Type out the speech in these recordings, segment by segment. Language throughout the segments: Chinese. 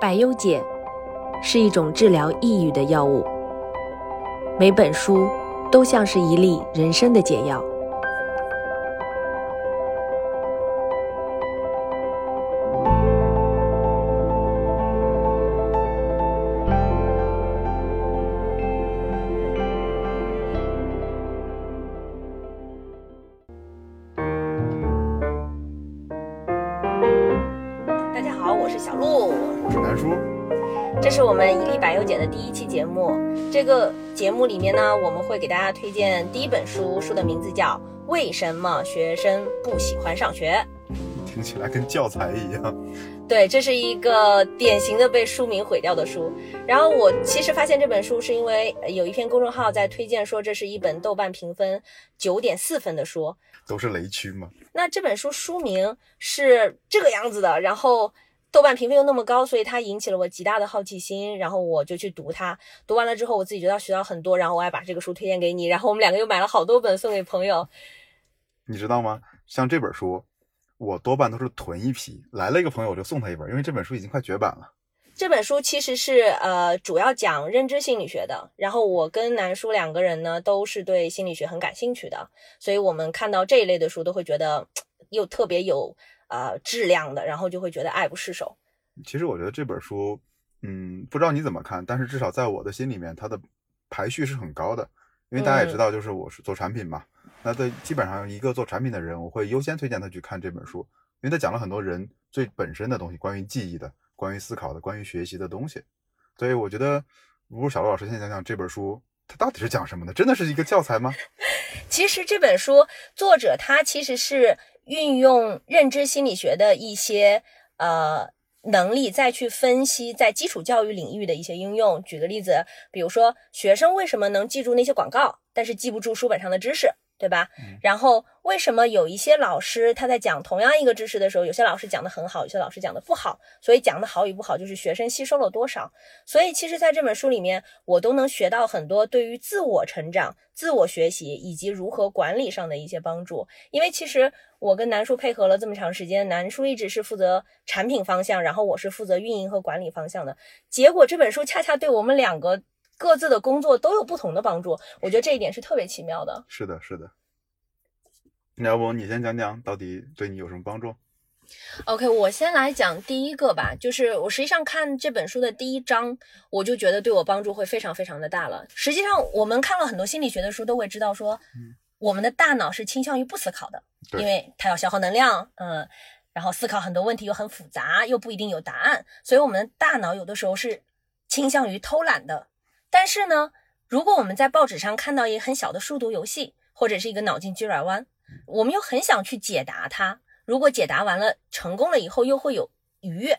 百忧解是一种治疗抑郁的药物，每本书都像是一粒人生的解药。节目里面呢，我们会给大家推荐第一本书，书的名字叫《为什么学生不喜欢上学》。听起来跟教材一样。对，这是一个典型的被书名毁掉的书。然后我其实发现这本书是因为呃有一篇公众号在推荐说这是一本豆瓣评分九点四分的书。都是雷区嘛。那这本书书名是这个样子的，然后豆瓣评分又那么高，所以它引起了我极大的好奇心，然后我就去读它。读完了之后，我自己觉得学到很多，然后我还把这个书推荐给你，然后我们两个又买了好多本送给朋友。你知道吗？像这本书，我多半都是囤一批，来了一个朋友我就送他一本，因为这本书已经快绝版了。这本书其实是呃主要讲认知心理学的，然后我跟南叔两个人呢都是对心理学很感兴趣的，所以我们看到这一类的书都会觉得 又特别有呃质量的，然后就会觉得爱不释手。其实我觉得这本书，嗯，不知道你怎么看，但是至少在我的心里面，它的排序是很高的。因为大家也知道，就是我是做产品嘛，那对基本上一个做产品的人，我会优先推荐他去看这本书，因为他讲了很多人最本身的东西，关于记忆的、关于思考的、关于学习的东西。所以我觉得，如果小罗老师现在讲讲这本书，它到底是讲什么的？真的是一个教材吗？其实这本书作者他其实是运用认知心理学的一些呃能力，再去分析在基础教育领域的一些应用。举个例子，比如说学生为什么能记住那些广告，但是记不住书本上的知识，对吧？然后为什么有一些老师他在讲同样一个知识的时候，有些老师讲的很好，有些老师讲的不好，所以讲的好与不好就是学生吸收了多少。所以其实在这本书里面，我都能学到很多对于自我成长、自我学习以及如何管理上的一些帮助。因为其实我跟南叔配合了这么长时间，南叔一直是负责产品方向，然后我是负责运营和管理方向的。结果这本书恰恰对我们两个各自的工作都有不同的帮助，我觉得这一点是特别奇妙的。是的，是的。那要不你先讲讲，到底对你有什么帮助？OK，我先来讲第一个吧，就是我实际上看这本书的第一章，我就觉得对我帮助会非常非常的大了。实际上，我们看了很多心理学的书，都会知道说，我们的大脑是倾向于不思考的，对因为它要消耗能量，嗯，然后思考很多问题又很复杂，又不一定有答案，所以我们的大脑有的时候是倾向于偷懒的。但是呢，如果我们在报纸上看到一个很小的数独游戏，或者是一个脑筋急转弯，我们又很想去解答它。如果解答完了成功了以后，又会有愉悦。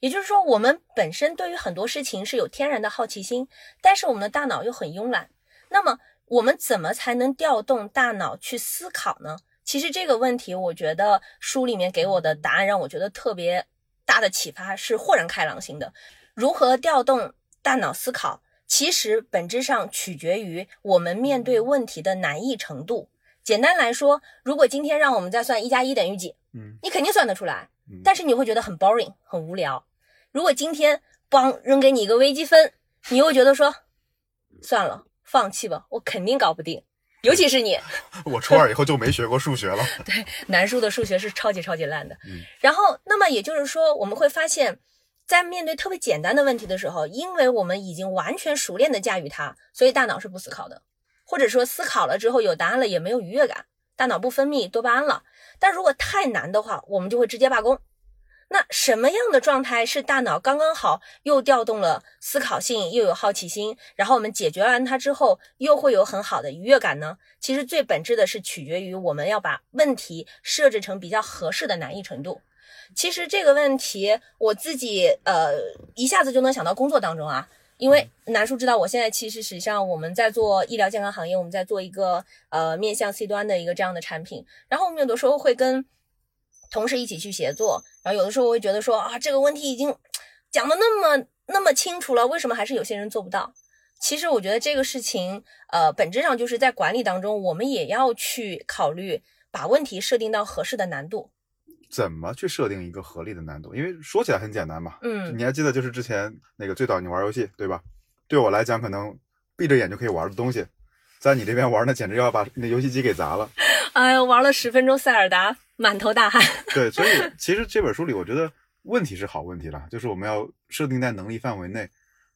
也就是说，我们本身对于很多事情是有天然的好奇心，但是我们的大脑又很慵懒。那么，我们怎么才能调动大脑去思考呢？其实这个问题，我觉得书里面给我的答案让我觉得特别大的启发，是豁然开朗型的。如何调动大脑思考，其实本质上取决于我们面对问题的难易程度。简单来说，如果今天让我们再算一加一等于几，嗯你肯定算得出来嗯，但是你会觉得很 boring，很无聊。如果今天帮扔给你一个微积分，你又觉得说，算了，放弃吧，我肯定搞不定。尤其是你，我初二以后就没学过数学了。对南叔的数学是超级超级烂的。嗯然后，那么也就是说，我们会发现，在面对特别简单的问题的时候，因为我们已经完全熟练的驾驭它，所以大脑是不思考的，或者说思考了之后有答案了也没有愉悦感，大脑不分泌多巴胺了。但如果太难的话，我们就会直接罢工。那什么样的状态是大脑刚刚好又调动了思考性，又有好奇心，然后我们解决完它之后，又会有很好的愉悦感呢？其实最本质的是取决于我们要把问题设置成比较合适的难易程度。其实这个问题我自己呃一下子就能想到工作当中啊，因为南叔知道我现在其实实际上我们在做医疗健康行业，我们在做一个呃面向 C 端的一个这样的产品，然后我们有的时候会跟同事一起去协作，然后有的时候我会觉得说啊这个问题已经讲的那么那么清楚了，为什么还是有些人做不到？其实我觉得这个事情，呃，本质上就是在管理当中，我们也要去考虑把问题设定到合适的难度。怎么去设定一个合理的难度？因为说起来很简单嘛，嗯你还记得就是之前那个最早你玩游戏对吧？对我来讲，可能闭着眼就可以玩的东西，在你这边玩那简直要把那游戏机给砸了。哎呀，玩了十分钟塞尔达，满头大汗。对，所以其实这本书里，我觉得问题是好问题了，就是我们要设定在能力范围内，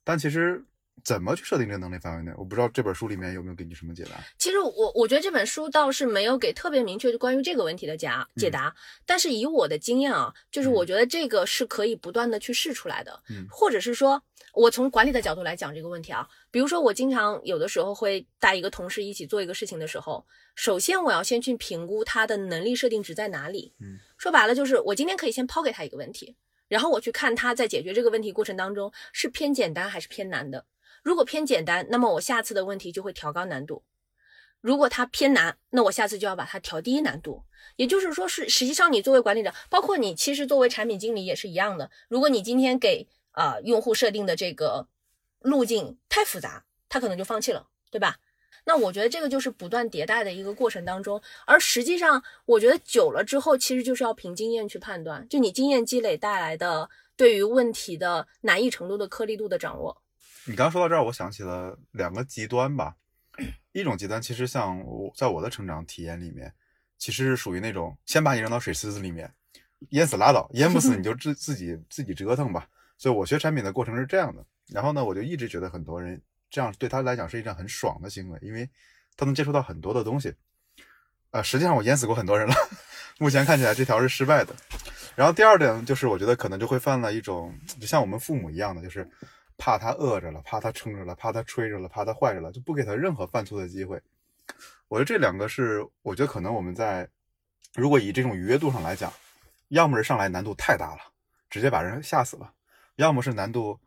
但其实怎么去设定这个能力范围内，我不知道这本书里面有没有给你什么解答。其实我我觉得这本书倒是没有给特别明确的关于这个问题的解解答，但是以我的经验啊，就是我觉得这个是可以不断的去试出来的，嗯。或者是说我从管理的角度来讲这个问题啊，比如说我经常有的时候会带一个同事一起做一个事情的时候，首先我要先去评估他的能力设定值在哪里，嗯，说白了就是我今天可以先抛给他一个问题，然后我去看他在解决这个问题过程当中是偏简单还是偏难的。如果偏简单，那么我下次的问题就会调高难度；如果它偏难，那我下次就要把它调低难度。也就是说，是实际上你作为管理者，包括你其实作为产品经理也是一样的。如果你今天给啊、呃用户设定的这个路径太复杂，他可能就放弃了，对吧？那我觉得这个就是不断迭代的一个过程当中，而实际上我觉得久了之后，其实就是要凭经验去判断，就你经验积累带来的对于问题的难易程度的颗粒度的掌握。你刚说到这儿，我想起了两个极端吧。一种极端其实像我在我的成长体验里面，其实是属于那种先把你扔到水池子里面，淹死拉倒，淹不死你就自 自己自己折腾吧。所以我学产品的过程是这样的。然后呢，我就一直觉得很多人这样对他来讲是一件很爽的行为，因为他能接触到很多的东西。呃，实际上我淹死过很多人了，目前看起来这条是失败的。然后第二点就是，我觉得可能就会犯了一种，就像我们父母一样的，就是怕他饿着了，怕他撑着了，怕他吹着了，怕他坏着了，就不给他任何犯错的机会。我觉得这两个是，我觉得可能我们在如果以这种愉悦度上来讲，要么是上来难度太大了，直接把人吓死了；要么是难度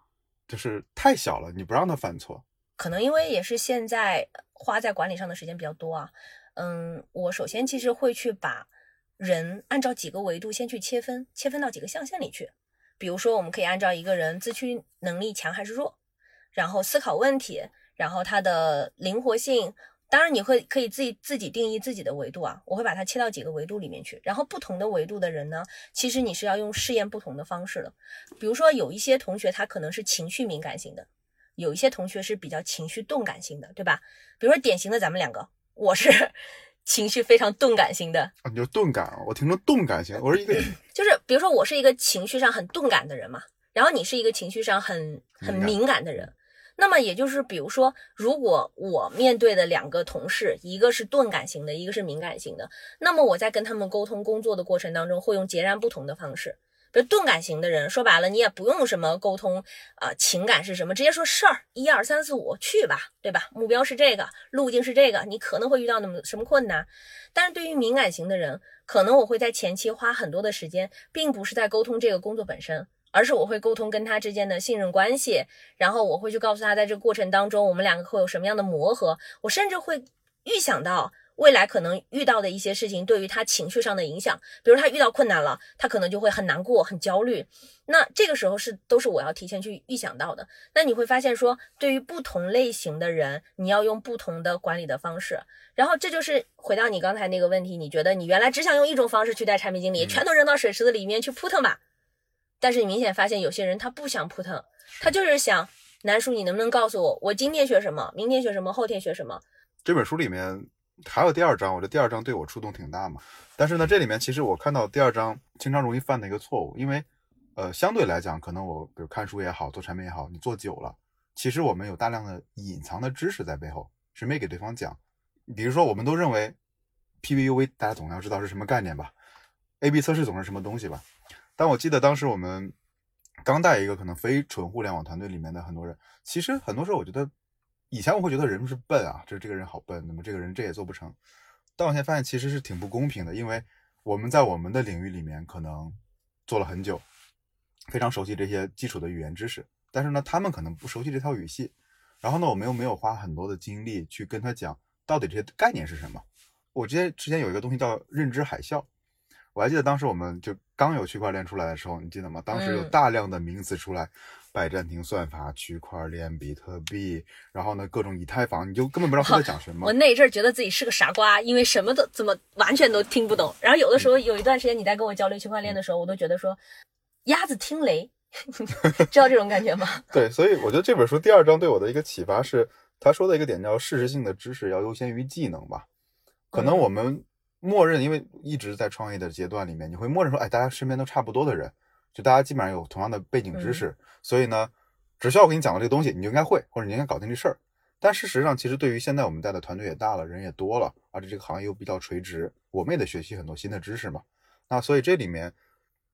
就是太小了，你不让他犯错。可能因为也是现在花在管理上的时间比较多啊，嗯，我首先其实会去把人按照几个维度先去切分，切分到几个象限里去。比如说，我们可以按照一个人自驱能力强还是弱，然后思考问题，然后他的灵活性。当然，你会可以自己自己定义自己的维度啊，我会把它切到几个维度里面去。然后不同的维度的人呢，其实你是要用试验不同的方式的。比如说，有一些同学他可能是情绪敏感型的。有一些同学是比较情绪动感型的，对吧？比如说典型的咱们两个，我是情绪非常钝感型的，啊，你就钝感啊，我听成钝感型，我是一个就是比如说我是一个情绪上很钝感的人嘛，然后你是一个情绪上很很敏感的人。那么也就是，比如说，如果我面对的两个同事，一个是钝感型的，一个是敏感型的，那么我在跟他们沟通工作的过程当中，会用截然不同的方式。比如钝感型的人，说白了，你也不用什么沟通啊、情感是什么，直接说事儿，一二三四五，去吧，对吧？目标是这个，路径是这个，你可能会遇到那么什么困难，但是对于敏感型的人，可能我会在前期花很多的时间，并不是在沟通这个工作本身，而是我会沟通跟他之间的信任关系，然后我会去告诉他，在这个过程当中，我们两个会有什么样的磨合，我甚至会预想到。未来可能遇到的一些事情对于他情绪上的影响，比如他遇到困难了，他可能就会很难过、很焦虑。那这个时候是都是我要提前去预想到的。那你会发现说，对于不同类型的人，你要用不同的管理的方式。然后这就是回到你刚才那个问题，你觉得你原来只想用一种方式去带产品经理，嗯全都扔到水池子里面去扑腾吧。但是你明显发现有些人他不想扑腾，他就是想南叔，你能不能告诉我，我今天学什么，明天学什么，后天学什么？这本书里面还有第二章，我觉得第二章对我触动挺大嘛。但是呢，这里面其实我看到第二章经常容易犯的一个错误，因为呃，相对来讲，可能我比如看书也好，做产品也好，你做久了，其实我们有大量的隐藏的知识在背后，是没给对方讲。比如说，我们都认为 PVUV 大家总要知道是什么概念吧，A/B 测试总是什么东西吧。但我记得当时我们刚带一个可能非纯互联网团队里面的很多人，其实很多时候我觉得，以前我会觉得人是笨啊，就是这个人好笨，那么这个人这也做不成。但我现在发现其实是挺不公平的，因为我们在我们的领域里面可能做了很久，非常熟悉这些基础的语言知识，但是呢，他们可能不熟悉这套语系。然后呢，我们又没有花很多的精力去跟他讲到底这些概念是什么。我之前之前有一个东西叫认知海啸，我还记得当时我们就刚有区块链出来的时候，你记得吗？当时有嗯大量的名词出来，拜占庭算法、区块链、比特币，然后呢各种以太坊，你就根本不知道他在讲什么我。那一阵儿觉得自己是个傻瓜，因为什么都怎么完全都听不懂。然后有的时候有一段时间你在跟我交流区块链的时候，我都觉得说鸭子听雷，知道这种感觉吗？对，所以我觉得这本书第二章对我的一个启发是，他说的一个点叫事实性的知识要优先于技能吧。可能嗯我们默认，因为一直在创业的阶段里面，你会默认说，哎，大家身边都差不多的人，就大家基本上有同样的背景知识，所以呢，只需要我给你讲到这个东西，你就应该会，或者你应该搞定这事儿。但事实上，其实对于现在我们带的团队也大了，人也多了，而且这个行业又比较垂直，我们也得学习很多新的知识嘛。那所以这里面，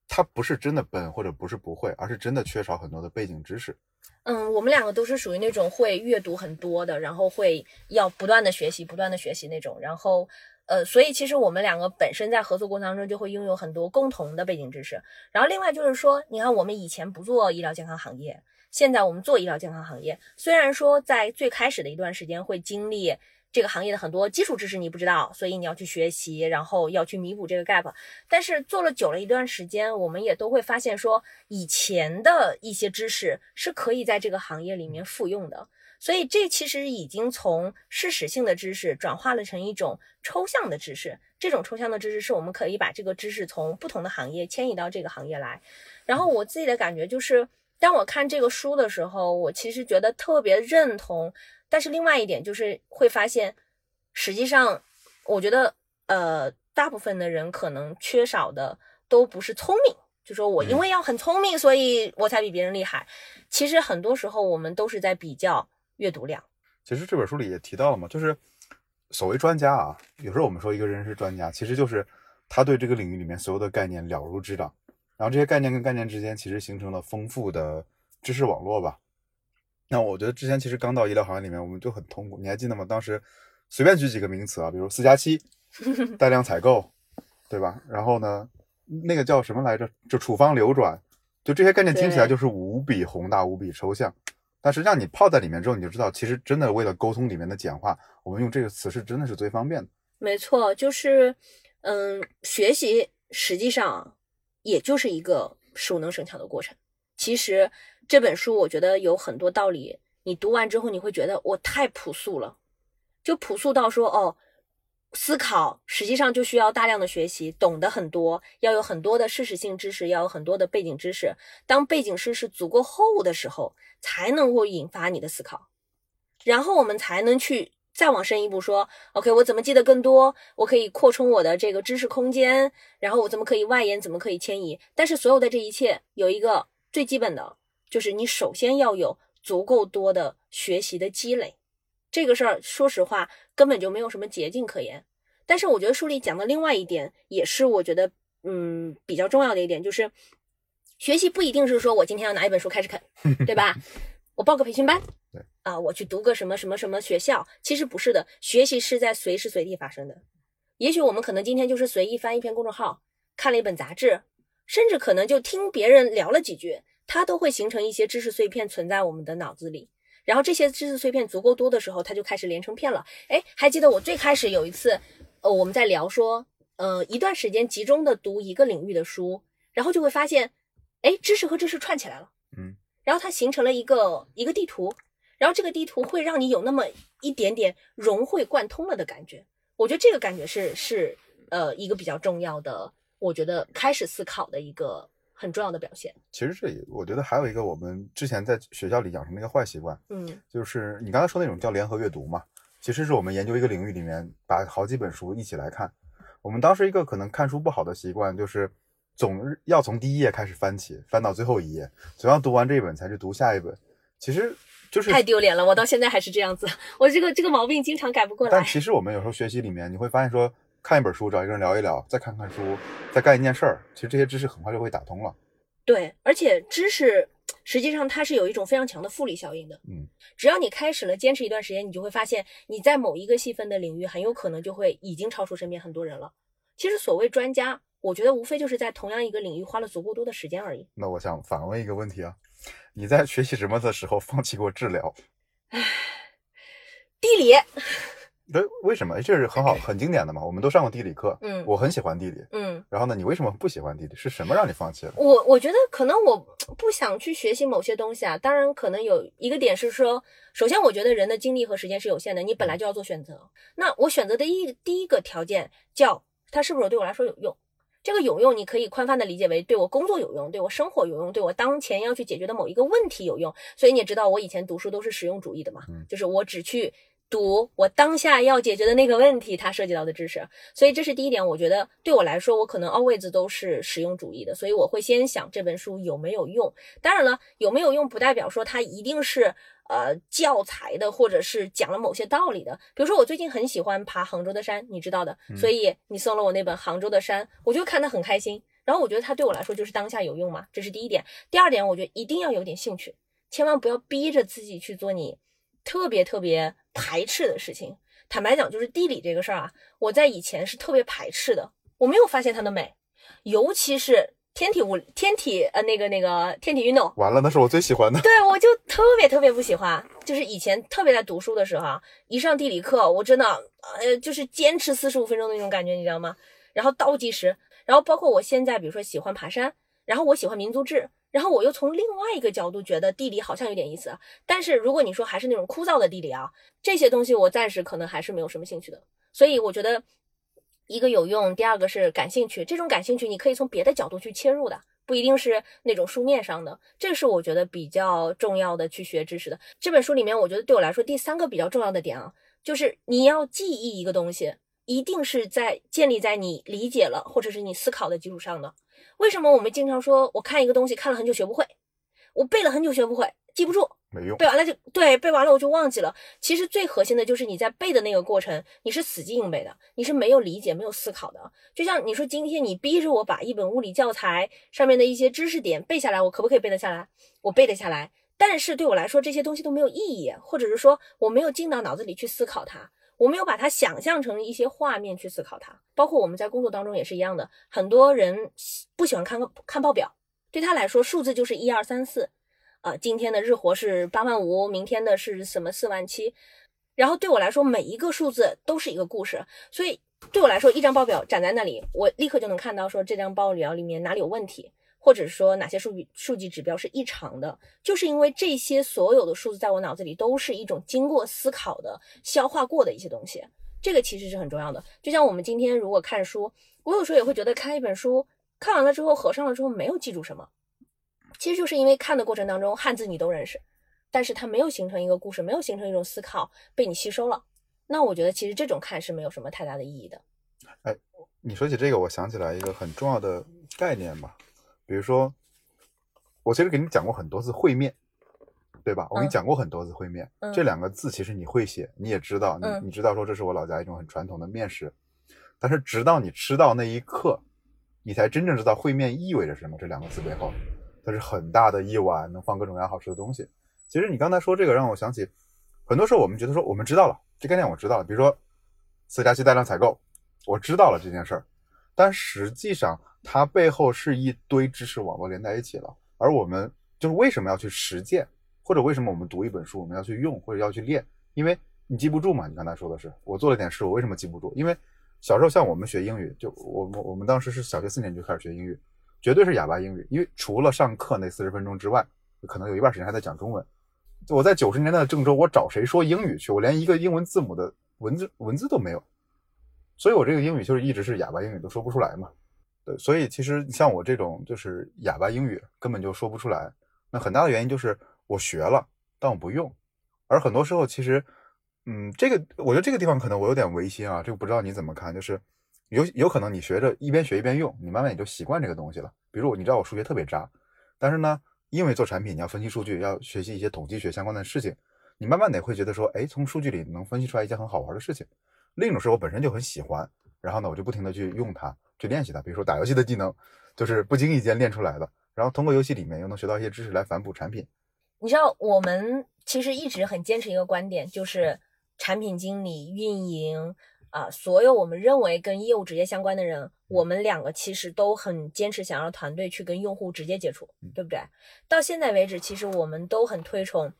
他不是真的笨，或者不是不会，而是真的缺少很多的背景知识。嗯，我们两个都是属于那种会阅读很多的，然后会要不断的学习、不断的学习那种。然后，呃，所以其实我们两个本身在合作过程当中就会拥有很多共同的背景知识。然后另外就是说，你看我们以前不做医疗健康行业，现在我们做医疗健康行业，虽然说在最开始的一段时间会经历这个行业的很多基础知识你不知道，所以你要去学习，然后要去弥补这个 gap。但是做了久了一段时间，我们也都会发现说，以前的一些知识是可以在这个行业里面复用的。所以这其实已经从事实性的知识转化了成一种抽象的知识。这种抽象的知识是我们可以把这个知识从不同的行业迁移到这个行业来。然后我自己的感觉就是，当我看这个书的时候，我其实觉得特别认同。但是另外一点就是会发现，实际上我觉得呃，大部分的人可能缺少的都不是聪明，就说我因为要很聪明，所以我才比别人厉害。其实很多时候我们都是在比较阅读量。其实这本书里也提到了嘛，就是所谓专家啊，有时候我们说一个人是专家，其实就是他对这个领域里面所有的概念了如指掌，然后这些概念跟概念之间其实形成了丰富的知识网络吧。那我觉得之前其实刚到医疗行业里面，我们就很痛苦，你还记得吗？当时随便举几个名词啊，比如四加七、带量采购，对吧？然后呢，那个叫什么来着？就处方流转，就这些概念听起来就是无比宏大、无比抽象。但实际上你泡在里面之后，你就知道，其实真的为了沟通里面的简化，我们用这个词是真的是最方便的。没错，就是嗯，学习实际上也就是一个熟能生巧的过程。其实这本书我觉得有很多道理，你读完之后你会觉得我太朴素了，就朴素到说哦，思考实际上就需要大量的学习，懂得很多，要有很多的事实性知识，要有很多的背景知识。当背景知识足够厚的时候，才能够引发你的思考，然后我们才能去再往深一步说，OK，我怎么记得更多？我可以扩充我的这个知识空间，然后我怎么可以外延？怎么可以迁移？但是所有的这一切有一个最基本的，就是你首先要有足够多的学习的积累。这个事儿，说实话，根本就没有什么捷径可言。但是我觉得书里讲的另外一点，也是我觉得嗯比较重要的一点，就是学习不一定是说我今天要拿一本书开始啃，对吧？我报个培训班，对啊，我去读个什么什么什么学校，其实不是的，学习是在随时随地发生的。也许我们可能今天就是随意翻一篇公众号，看了一本杂志，甚至可能就听别人聊了几句，它都会形成一些知识碎片存在我们的脑子里。然后这些知识碎片足够多的时候，它就开始连成片了。哎，还记得我最开始有一次，呃，我们在聊说，呃，一段时间集中的读一个领域的书，然后就会发现，哎，知识和知识串起来了。嗯，然后它形成了一个一个地图，然后这个地图会让你有那么一点点融会贯通了的感觉。我觉得这个感觉是是呃一个比较重要的，我觉得开始思考的一个很重要的表现。其实这也，我觉得还有一个我们之前在学校里养成的一个坏习惯，嗯就是你刚才说那种叫联合阅读嘛，其实是我们研究一个领域里面把好几本书一起来看。我们当时一个可能看书不好的习惯，就是总是要从第一页开始翻起，翻到最后一页，总要读完这一本才去读下一本。其实就是太丢脸了，我到现在还是这样子，我这个这个毛病经常改不过来。但其实我们有时候学习里面，你会发现说，看一本书，找一个人聊一聊，再看看书，再干一件事儿，其实这些知识很快就会打通了。对，而且知识实际上它是有一种非常强的复利效应的。嗯，只要你开始了坚持一段时间，你就会发现你在某一个细分的领域，很有可能就会已经超出身边很多人了。其实所谓专家，我觉得无非就是在同样一个领域花了足够多的时间而已。那我想反问一个问题啊，你在学习什么的时候放弃过治疗？唉地理，这为什么？这是很好很经典的嘛，我们都上过地理课。嗯我很喜欢地理。嗯，然后呢，你为什么不喜欢地理？是什么让你放弃了？我我觉得可能我不想去学习某些东西啊。当然，可能有一个点是说，首先我觉得人的精力和时间是有限的，你本来就要做选择。那我选择的一第一个条件叫它是不是对我来说有用？这个有用，你可以宽泛的理解为对我工作有用，对我生活有用，对我当前要去解决的某一个问题有用。所以你也知道，我以前读书都是实用主义的嘛，嗯就是我只去读我当下要解决的那个问题，它涉及到的知识。所以这是第一点，我觉得对我来说，我可能 always 都是实用主义的，所以我会先想这本书有没有用。当然了，有没有用不代表说它一定是呃教材的，或者是讲了某些道理的。比如说，我最近很喜欢爬杭州的山，你知道的，所以你送了我那本《杭州的山》，我就看得很开心。然后我觉得它对我来说就是当下有用嘛，这是第一点。第二点，我觉得一定要有点兴趣，千万不要逼着自己去做你特别特别排斥的事情。坦白讲，就是地理这个事儿啊，我在以前是特别排斥的，我没有发现它的美，尤其是天体物、天体呃那个那个天体运动，完了，那是我最喜欢的。对我就特别特别不喜欢。就是以前特别在读书的时候啊，一上地理课，我真的呃就是坚持四十五分钟的那种感觉，你知道吗？然后倒计时，然后包括我现在，比如说喜欢爬山，然后我喜欢民族志，然后我又从另外一个角度觉得地理好像有点意思。但是如果你说还是那种枯燥的地理啊，这些东西我暂时可能还是没有什么兴趣的。所以我觉得一个有用，第二个是感兴趣。这种感兴趣你可以从别的角度去切入的，不一定是那种书面上的。这是我觉得比较重要的去学知识的。这本书里面，我觉得对我来说第三个比较重要的点啊，就是你要记忆一个东西。一定是在建立在你理解了或者是你思考的基础上的。为什么我们经常说，我看一个东西看了很久学不会，我背了很久学不会，记不住，没用。背完了就对，背完了我就忘记了。其实最核心的就是你在背的那个过程，你是死记硬背的，你是没有理解、没有思考的。就像你说，今天你逼着我把一本物理教材上面的一些知识点背下来，我可不可以背得下来？我背得下来，但是对我来说这些东西都没有意义，或者是说我没有进到脑子里去思考它。我没有把它想象成一些画面去思考它，包括我们在工作当中也是一样的。很多人不喜欢看看报表，对他来说数字就是一二三四，啊，今天的日活是八万五，明天的是什么四万七，然后对我来说每一个数字都是一个故事，所以对我来说一张报表展在那里，我立刻就能看到说这张报表里面哪里有问题。或者说哪些数据数据指标是异常的，就是因为这些所有的数字在我脑子里都是一种经过思考的、消化过的一些东西，这个其实是很重要的。就像我们今天如果看书，我有时候也会觉得看一本书看完了之后合上了之后没有记住什么，其实就是因为看的过程当中汉字你都认识，但是它没有形成一个故事，没有形成一种思考被你吸收了。那我觉得其实这种看是没有什么太大的意义的。哎，你说起这个，我想起来一个很重要的概念吧。比如说，我其实给你讲过很多次会面，对吧？我给你讲过很多次会面，嗯、这两个字其实你会写，你也知道，你嗯你知道说这是我老家一种很传统的面食，但是直到你吃到那一刻，你才真正知道会面意味着什么。这两个字背后，它是很大的一碗能放各种各样好吃的东西。其实你刚才说这个，让我想起很多时候我们觉得说我们知道了这概念，我知道了，比如说四加七大量采购，我知道了这件事儿，但实际上。它背后是一堆知识网络连在一起了，而我们就是为什么要去实践，或者为什么我们读一本书我们要去用或者要去练？因为你记不住嘛。你刚才说的是我做了点事，我为什么记不住？因为小时候像我们学英语，就我们我们当时是小学四年级就开始学英语，绝对是哑巴英语。因为除了上课那四十分钟之外，可能有一半时间还在讲中文。我在九十年代的郑州，我找谁说英语去？我连一个英文字母的文字文字都没有，所以我这个英语就是一直是哑巴英语，都说不出来嘛。对，所以其实像我这种就是哑巴英语根本就说不出来，那很大的原因就是我学了，但我不用。而很多时候其实，嗯，这个我觉得这个地方可能我有点违心啊，这个不知道你怎么看？就是有有可能你学着一边学一边用，你慢慢也就习惯这个东西了。比如你知道我数学特别渣，但是呢，因为做产品你要分析数据，要学习一些统计学相关的事情，你慢慢的会觉得说，哎，从数据里能分析出来一件很好玩的事情。另一种是我本身就很喜欢，然后呢，我就不停的去用它。去练习它，比如说打游戏的技能，就是不经意间练出来的。然后通过游戏里面又能学到一些知识来反哺产品。你知道，我们其实一直很坚持一个观点，就是产品经理、运营啊，所有我们认为跟业务直接相关的人，我们两个其实都很坚持想让团队去跟用户直接接触，对不对？到现在为止，其实我们都很推崇，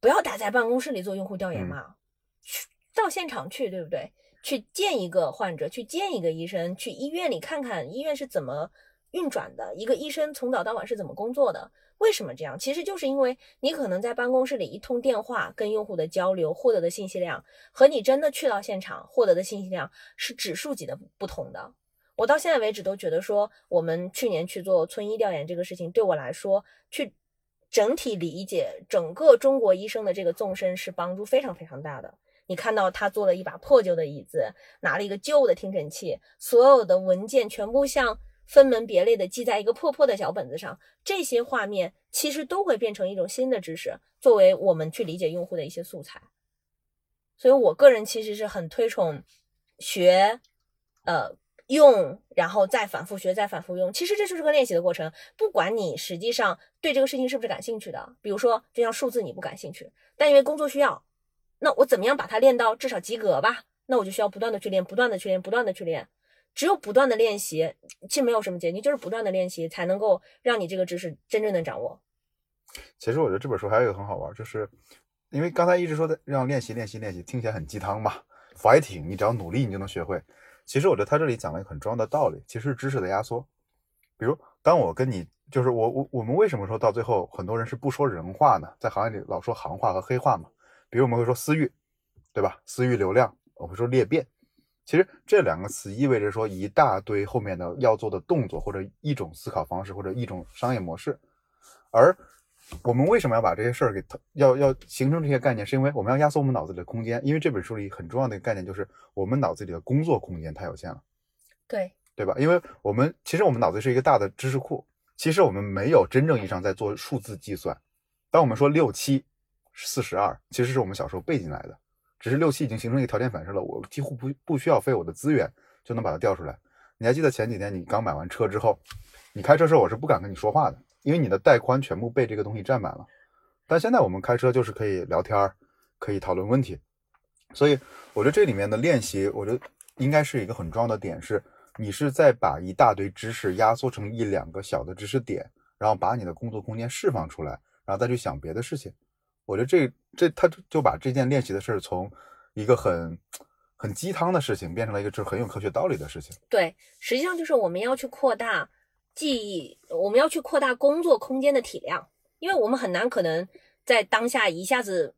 不要打在办公室里做用户调研嘛。去到现场去，对不对？去见一个患者，去见一个医生，去医院里看看医院是怎么运转的，一个医生从早到晚是怎么工作的。为什么这样？其实就是因为你可能在办公室里一通电话跟用户的交流获得的信息量，和你真的去到现场获得的信息量是指数级的不同的。我到现在为止都觉得说，我们去年去做村医调研这个事情，对我来说，去整体理解整个中国医生的这个纵深是帮助非常非常大的。你看到他做了一把破旧的椅子，拿了一个旧的听诊器，所有的文件全部像分门别类的记在一个破破的小本子上，这些画面其实都会变成一种新的知识，作为我们去理解用户的一些素材。所以我个人其实是很推崇学，呃。用，然后再反复学，再反复用。其实这就是个练习的过程。不管你实际上对这个事情是不是感兴趣的，比如说，就像数字你不感兴趣，但因为工作需要，那我怎么样把它练到至少及格吧？那我就需要不断的去练，不断的去练，不断的去练。只有不断的练习，其实没有什么捷径，就是不断的练习才能够让你这个知识真正的掌握。其实我觉得这本书还有一个很好玩，就是因为刚才一直说的让练习练习练习，听起来很鸡汤嘛，fighting，你只要努力，你就能学会。其实我觉得他这里讲了一个很重要的道理，其实是知识的压缩。比如，当我跟你，就是我我我们为什么说到最后很多人是不说人话呢？在行业里老说行话和黑话嘛。比如我们会说私域，对吧？私域流量，我会说裂变。其实这两个词意味着说一大堆后面的要做的动作，或者一种思考方式，或者一种商业模式，而。我们为什么要把这些事儿给要要形成这些概念？是因为我们要压缩我们脑子里的空间。因为这本书里很重要的一个概念就是我们脑子里的工作空间太有限了。对，对吧？因为我们其实我们脑子是一个大的知识库，其实我们没有真正意义上在做数字计算。当我们说六七四十二，其实是我们小时候背进来的，只是六七已经形成一个条件反射了，我几乎不不需要费我的资源就能把它调出来。你还记得前几天你刚买完车之后，你开车时候我是不敢跟你说话的。因为你的带宽全部被这个东西占满了，但现在我们开车就是可以聊天，可以讨论问题，所以我觉得这里面的练习，我觉得应该是一个很重要的点，是你是在把一大堆知识压缩成一两个小的知识点，然后把你的工作空间释放出来，然后再去想别的事情。我觉得这这他就就把这件练习的事儿从一个很很鸡汤的事情变成了一个就是很有科学道理的事情。对，实际上就是我们要去扩大。记忆，我们要去扩大工作空间的体量，因为我们很难可能在当下一下子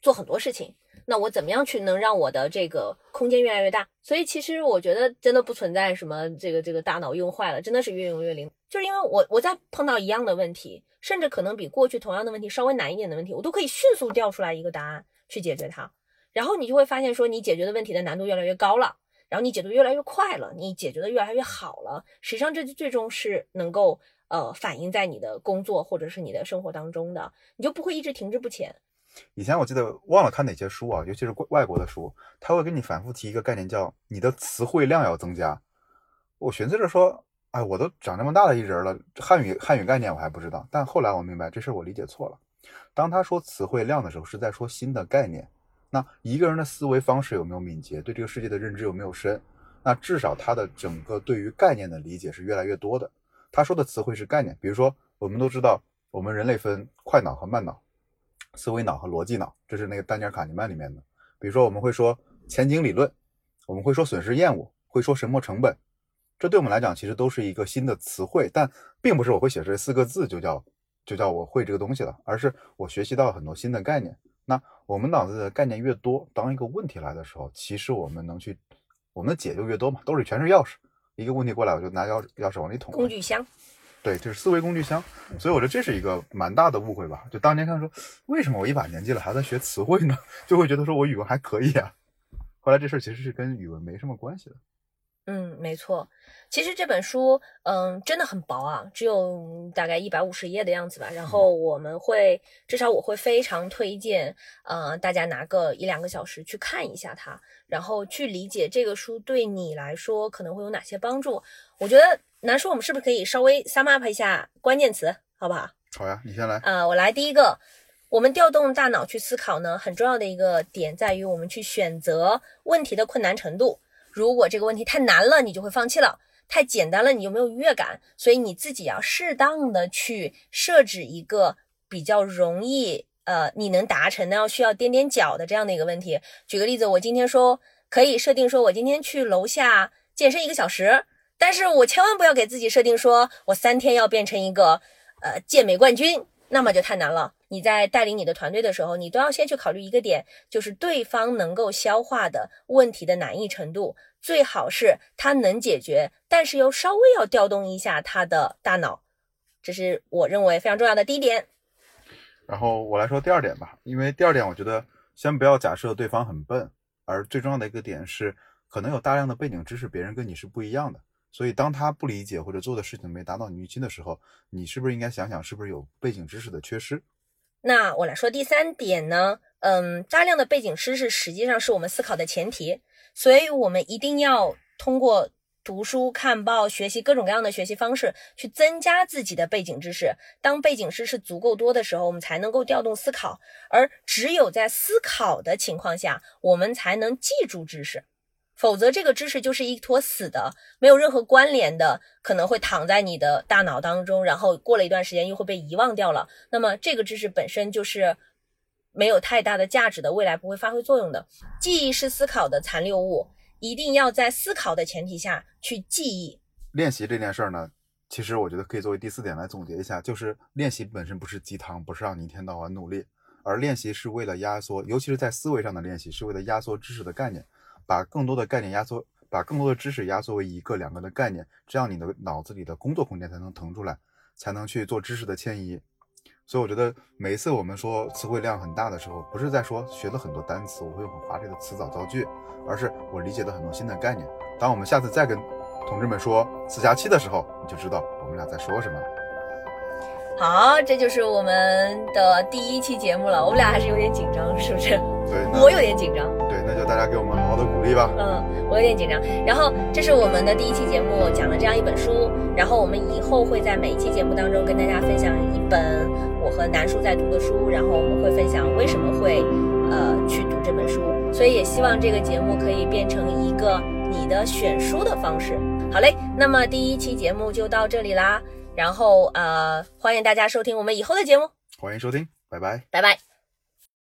做很多事情。那我怎么样去能让我的这个空间越来越大？所以其实我觉得真的不存在什么这个这个大脑用坏了，真的是越用越灵。就是因为我我在碰到一样的问题，甚至可能比过去同样的问题稍微难一点的问题，我都可以迅速调出来一个答案去解决它。然后你就会发现说，你解决的问题的难度越来越高了。然后你解读越来越快了，你解决的越来越好了。实际上，这最终是能够呃反映在你的工作或者是你的生活当中的，你就不会一直停滞不前。以前我记得忘了看哪些书啊，尤其是外国的书，他会跟你反复提一个概念，叫你的词汇量要增加。我寻思着说，哎，我都长这么大的一人了，汉语汉语概念我还不知道。但后来我明白，这事我理解错了。当他说词汇量的时候，是在说新的概念。那一个人的思维方式有没有敏捷，对这个世界的认知有没有深？那至少他的整个对于概念的理解是越来越多的。他说的词汇是概念，比如说我们都知道，我们人类分快脑和慢脑，思维脑和逻辑脑，这是那个丹尼尔卡尼曼里面的。比如说我们会说前景理论，我们会说损失厌恶，会说什么成本，这对我们来讲其实都是一个新的词汇，但并不是我会写这四个字就叫就叫我会这个东西了，而是我学习到很多新的概念。那我们脑子的概念越多，当一个问题来的时候，其实我们能去，我们的解就越多嘛。兜里全是钥匙，一个问题过来，我就拿钥匙钥匙往里捅。工具箱，对，就是思维工具箱。所以我觉得这是一个蛮大的误会吧。就当年看说，为什么我一把年纪了还在学词汇呢？就会觉得说我语文还可以啊。后来这事儿其实是跟语文没什么关系的。嗯，没错。其实这本书，嗯，真的很薄啊，只有大概一百五十页的样子吧。然后我们会，至少我会非常推荐，呃，大家拿个一两个小时去看一下它，然后去理解这个书对你来说可能会有哪些帮助。我觉得南叔，我们是不是可以稍微 sum up 一下关键词，好不好？好呀，你先来。呃，我来第一个，我们调动大脑去思考呢，很重要的一个点在于我们去选择问题的困难程度。如果这个问题太难了，你就会放弃了；太简单了，你就没有愉悦感。所以你自己要适当的去设置一个比较容易呃你能达成的，要需要踮踮脚的这样的一个问题。举个例子，我今天说可以设定说，我今天去楼下健身一个小时，但是我千万不要给自己设定说我三天要变成一个呃健美冠军，那么就太难了。你在带领你的团队的时候，你都要先去考虑一个点，就是对方能够消化的问题的难易程度，最好是他能解决，但是又稍微要调动一下他的大脑，这是我认为非常重要的第一点。然后我来说第二点吧，因为第二点我觉得先不要假设对方很笨，而最重要的一个点是，可能有大量的背景知识，别人跟你是不一样的，所以当他不理解或者做的事情没达到你预期的时候，你是不是应该想想是不是有背景知识的缺失？那我来说第三点呢，嗯，大量的背景知识实际上是我们思考的前提，所以我们一定要通过。读书、看报、学习各种各样的学习方式，去增加自己的背景知识。当背景知识足够多的时候，我们才能够调动思考。而只有在思考的情况下，我们才能记住知识。否则，这个知识就是一坨死的，没有任何关联的，可能会躺在你的大脑当中，然后过了一段时间又会被遗忘掉了。那么，这个知识本身就是没有太大的价值的，未来不会发挥作用的。记忆是思考的残留物。一定要在思考的前提下去记忆练习这件事儿呢。其实我觉得可以作为第四点来总结一下，就是练习本身不是鸡汤，不是让你一天到晚努力，而练习是为了压缩，尤其是在思维上的练习，是为了压缩知识的概念，把更多的概念压缩，把更多的知识压缩为一个两个的概念，这样你的脑子里的工作空间才能腾出来，才能去做知识的迁移。所以我觉得每一次我们说词汇量很大的时候，不是在说学了很多单词，我会用很华丽的词藻造句，而是我理解了很多新的概念。当我们下次再跟同志们说四加七的时候，你就知道我们俩在说什么。好，这就是我们的第一期节目了。我们俩还是有点紧张，是不是？对，我有点紧张。对，那就大家给我们好好的鼓励吧。嗯，我有点紧张。然后，这是我们的第一期节目，讲了这样一本书。然后，我们以后会在每一期节目当中跟大家分享一本我和南叔在读的书。然后，我们会分享为什么会呃去读这本书。所以，也希望这个节目可以变成一个你的选书的方式。好嘞，那么第一期节目就到这里啦。然后，呃，欢迎大家收听我们以后的节目。欢迎收听，拜拜，拜拜。